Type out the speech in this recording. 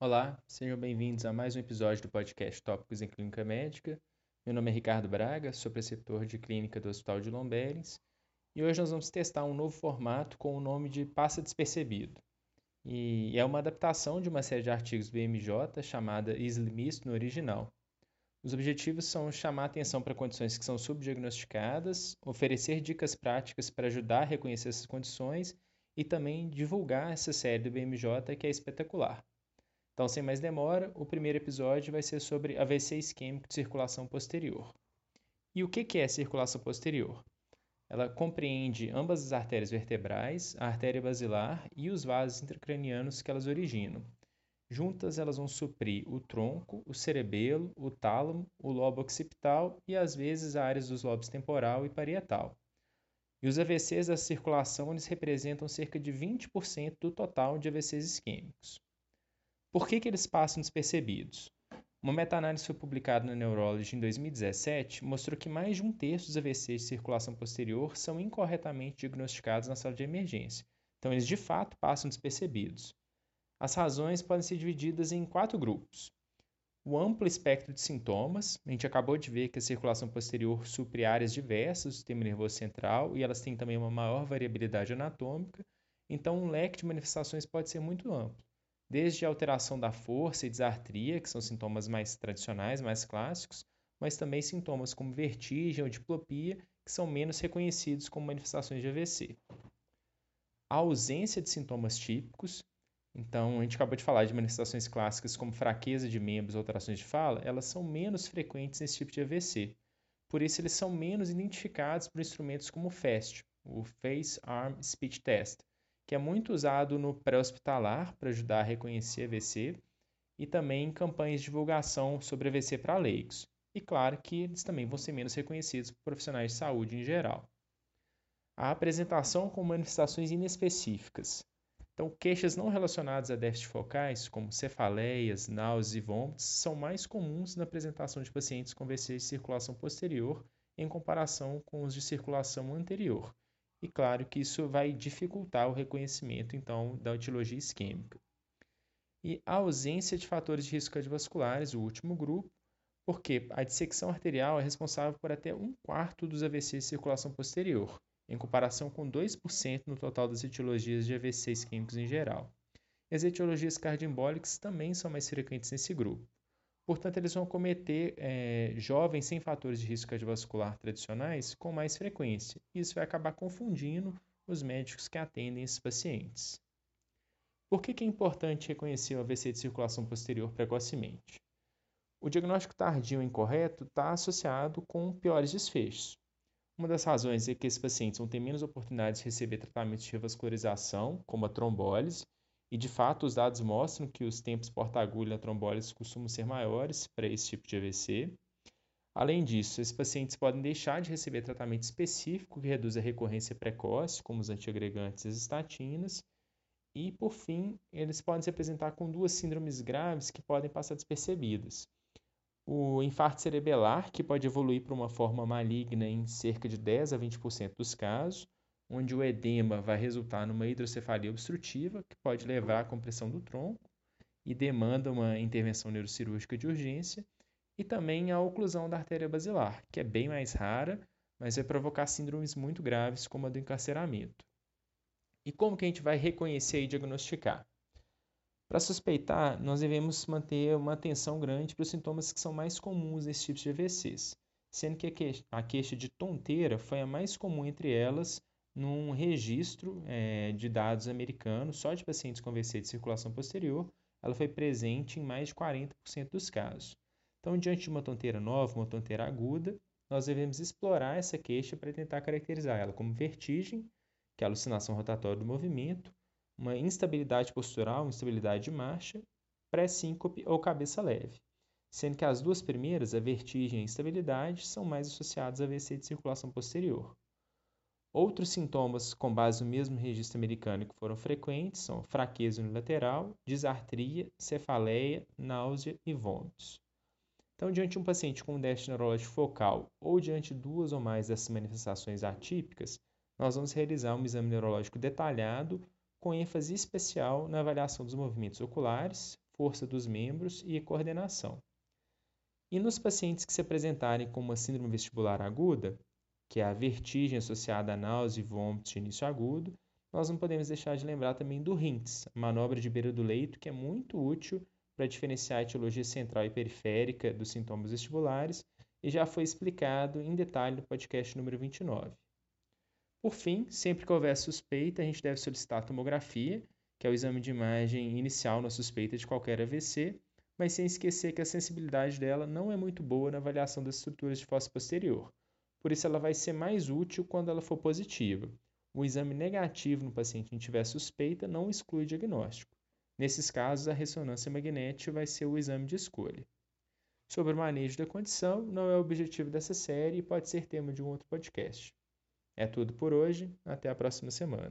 Olá, sejam bem-vindos a mais um episódio do podcast Tópicos em Clínica Médica. Meu nome é Ricardo Braga, sou preceptor de clínica do Hospital de Lomberes e hoje nós vamos testar um novo formato com o nome de Passa Despercebido. E é uma adaptação de uma série de artigos do MJ chamada Missed no original. Os objetivos são chamar atenção para condições que são subdiagnosticadas, oferecer dicas práticas para ajudar a reconhecer essas condições e também divulgar essa série do BMJ que é espetacular. Então, sem mais demora, o primeiro episódio vai ser sobre AVC isquêmico de circulação posterior. E o que é circulação posterior? Ela compreende ambas as artérias vertebrais, a artéria basilar e os vasos intracranianos que elas originam. Juntas, elas vão suprir o tronco, o cerebelo, o tálamo, o lobo occipital e, às vezes, áreas dos lobos temporal e parietal. E os AVCs da circulação eles representam cerca de 20% do total de AVCs isquêmicos. Por que, que eles passam despercebidos? Uma meta-análise foi publicada na Neurology em 2017 mostrou que mais de um terço dos AVCs de circulação posterior são incorretamente diagnosticados na sala de emergência. Então, eles de fato passam despercebidos. As razões podem ser divididas em quatro grupos. O amplo espectro de sintomas, a gente acabou de ver que a circulação posterior supre áreas diversas do sistema nervoso central e elas têm também uma maior variabilidade anatômica, então um leque de manifestações pode ser muito amplo desde a alteração da força e disartria, que são sintomas mais tradicionais, mais clássicos, mas também sintomas como vertigem ou diplopia, que são menos reconhecidos como manifestações de AVC. A ausência de sintomas típicos, então a gente acabou de falar de manifestações clássicas como fraqueza de membros ou alterações de fala, elas são menos frequentes nesse tipo de AVC. Por isso, eles são menos identificados por instrumentos como o FAST, o Face Arm Speech Test, que é muito usado no pré-hospitalar para ajudar a reconhecer AVC e também em campanhas de divulgação sobre AVC para leigos. E claro que eles também vão ser menos reconhecidos por profissionais de saúde em geral. A apresentação com manifestações inespecíficas. Então, queixas não relacionadas a déficit focais, como cefaleias, náuseas e vômitos, são mais comuns na apresentação de pacientes com AVC de circulação posterior em comparação com os de circulação anterior, e claro que isso vai dificultar o reconhecimento então da etiologia isquêmica. E a ausência de fatores de risco cardiovasculares, o último grupo, porque a dissecção arterial é responsável por até um quarto dos AVCs de circulação posterior, em comparação com 2% no total das etiologias de AVC isquêmicos em geral. E as etiologias cardioembólicas também são mais frequentes nesse grupo. Portanto, eles vão cometer é, jovens sem fatores de risco cardiovascular tradicionais com mais frequência. Isso vai acabar confundindo os médicos que atendem esses pacientes. Por que, que é importante reconhecer o AVC de circulação posterior precocemente? O diagnóstico tardio incorreto está associado com piores desfechos. Uma das razões é que esses pacientes vão ter menos oportunidades de receber tratamentos de revascularização, como a trombólise, e de fato, os dados mostram que os tempos porta-agulha trombólise costumam ser maiores para esse tipo de AVC. Além disso, esses pacientes podem deixar de receber tratamento específico que reduz a recorrência precoce, como os antiagregantes e as estatinas. E, por fim, eles podem se apresentar com duas síndromes graves que podem passar despercebidas. O infarto cerebelar, que pode evoluir para uma forma maligna em cerca de 10 a 20% dos casos, onde o edema vai resultar numa hidrocefalia obstrutiva, que pode levar à compressão do tronco e demanda uma intervenção neurocirúrgica de urgência, e também a oclusão da artéria basilar, que é bem mais rara, mas vai provocar síndromes muito graves, como a do encarceramento. E como que a gente vai reconhecer e diagnosticar? Para suspeitar, nós devemos manter uma atenção grande para os sintomas que são mais comuns nesse tipo de AVCs, sendo que a queixa de tonteira foi a mais comum entre elas num registro é, de dados americanos só de pacientes com AVC de circulação posterior, ela foi presente em mais de 40% dos casos. Então, diante de uma tonteira nova, uma tonteira aguda, nós devemos explorar essa queixa para tentar caracterizar ela como vertigem, que é a alucinação rotatória do movimento, uma instabilidade postural, instabilidade de marcha, pré-síncope ou cabeça leve, sendo que as duas primeiras, a vertigem e a instabilidade, são mais associadas a AVC de circulação posterior. Outros sintomas com base no mesmo registro americano que foram frequentes são fraqueza unilateral, disartria, cefaleia, náusea e vômitos. Então, diante de um paciente com um déficit neurológico focal ou diante de duas ou mais dessas manifestações atípicas, nós vamos realizar um exame neurológico detalhado com ênfase especial na avaliação dos movimentos oculares, força dos membros e coordenação. E nos pacientes que se apresentarem com uma síndrome vestibular aguda, que é a vertigem associada a náusea e vômitos de início agudo, nós não podemos deixar de lembrar também do RINTS, manobra de beira do leito, que é muito útil para diferenciar a etiologia central e periférica dos sintomas vestibulares e já foi explicado em detalhe no podcast número 29. Por fim, sempre que houver suspeita, a gente deve solicitar a tomografia, que é o exame de imagem inicial na suspeita de qualquer AVC, mas sem esquecer que a sensibilidade dela não é muito boa na avaliação das estruturas de fossa posterior. Por isso, ela vai ser mais útil quando ela for positiva. O exame negativo no paciente que tiver suspeita não exclui diagnóstico. Nesses casos, a ressonância magnética vai ser o exame de escolha. Sobre o manejo da condição, não é o objetivo dessa série e pode ser tema de um outro podcast. É tudo por hoje, até a próxima semana.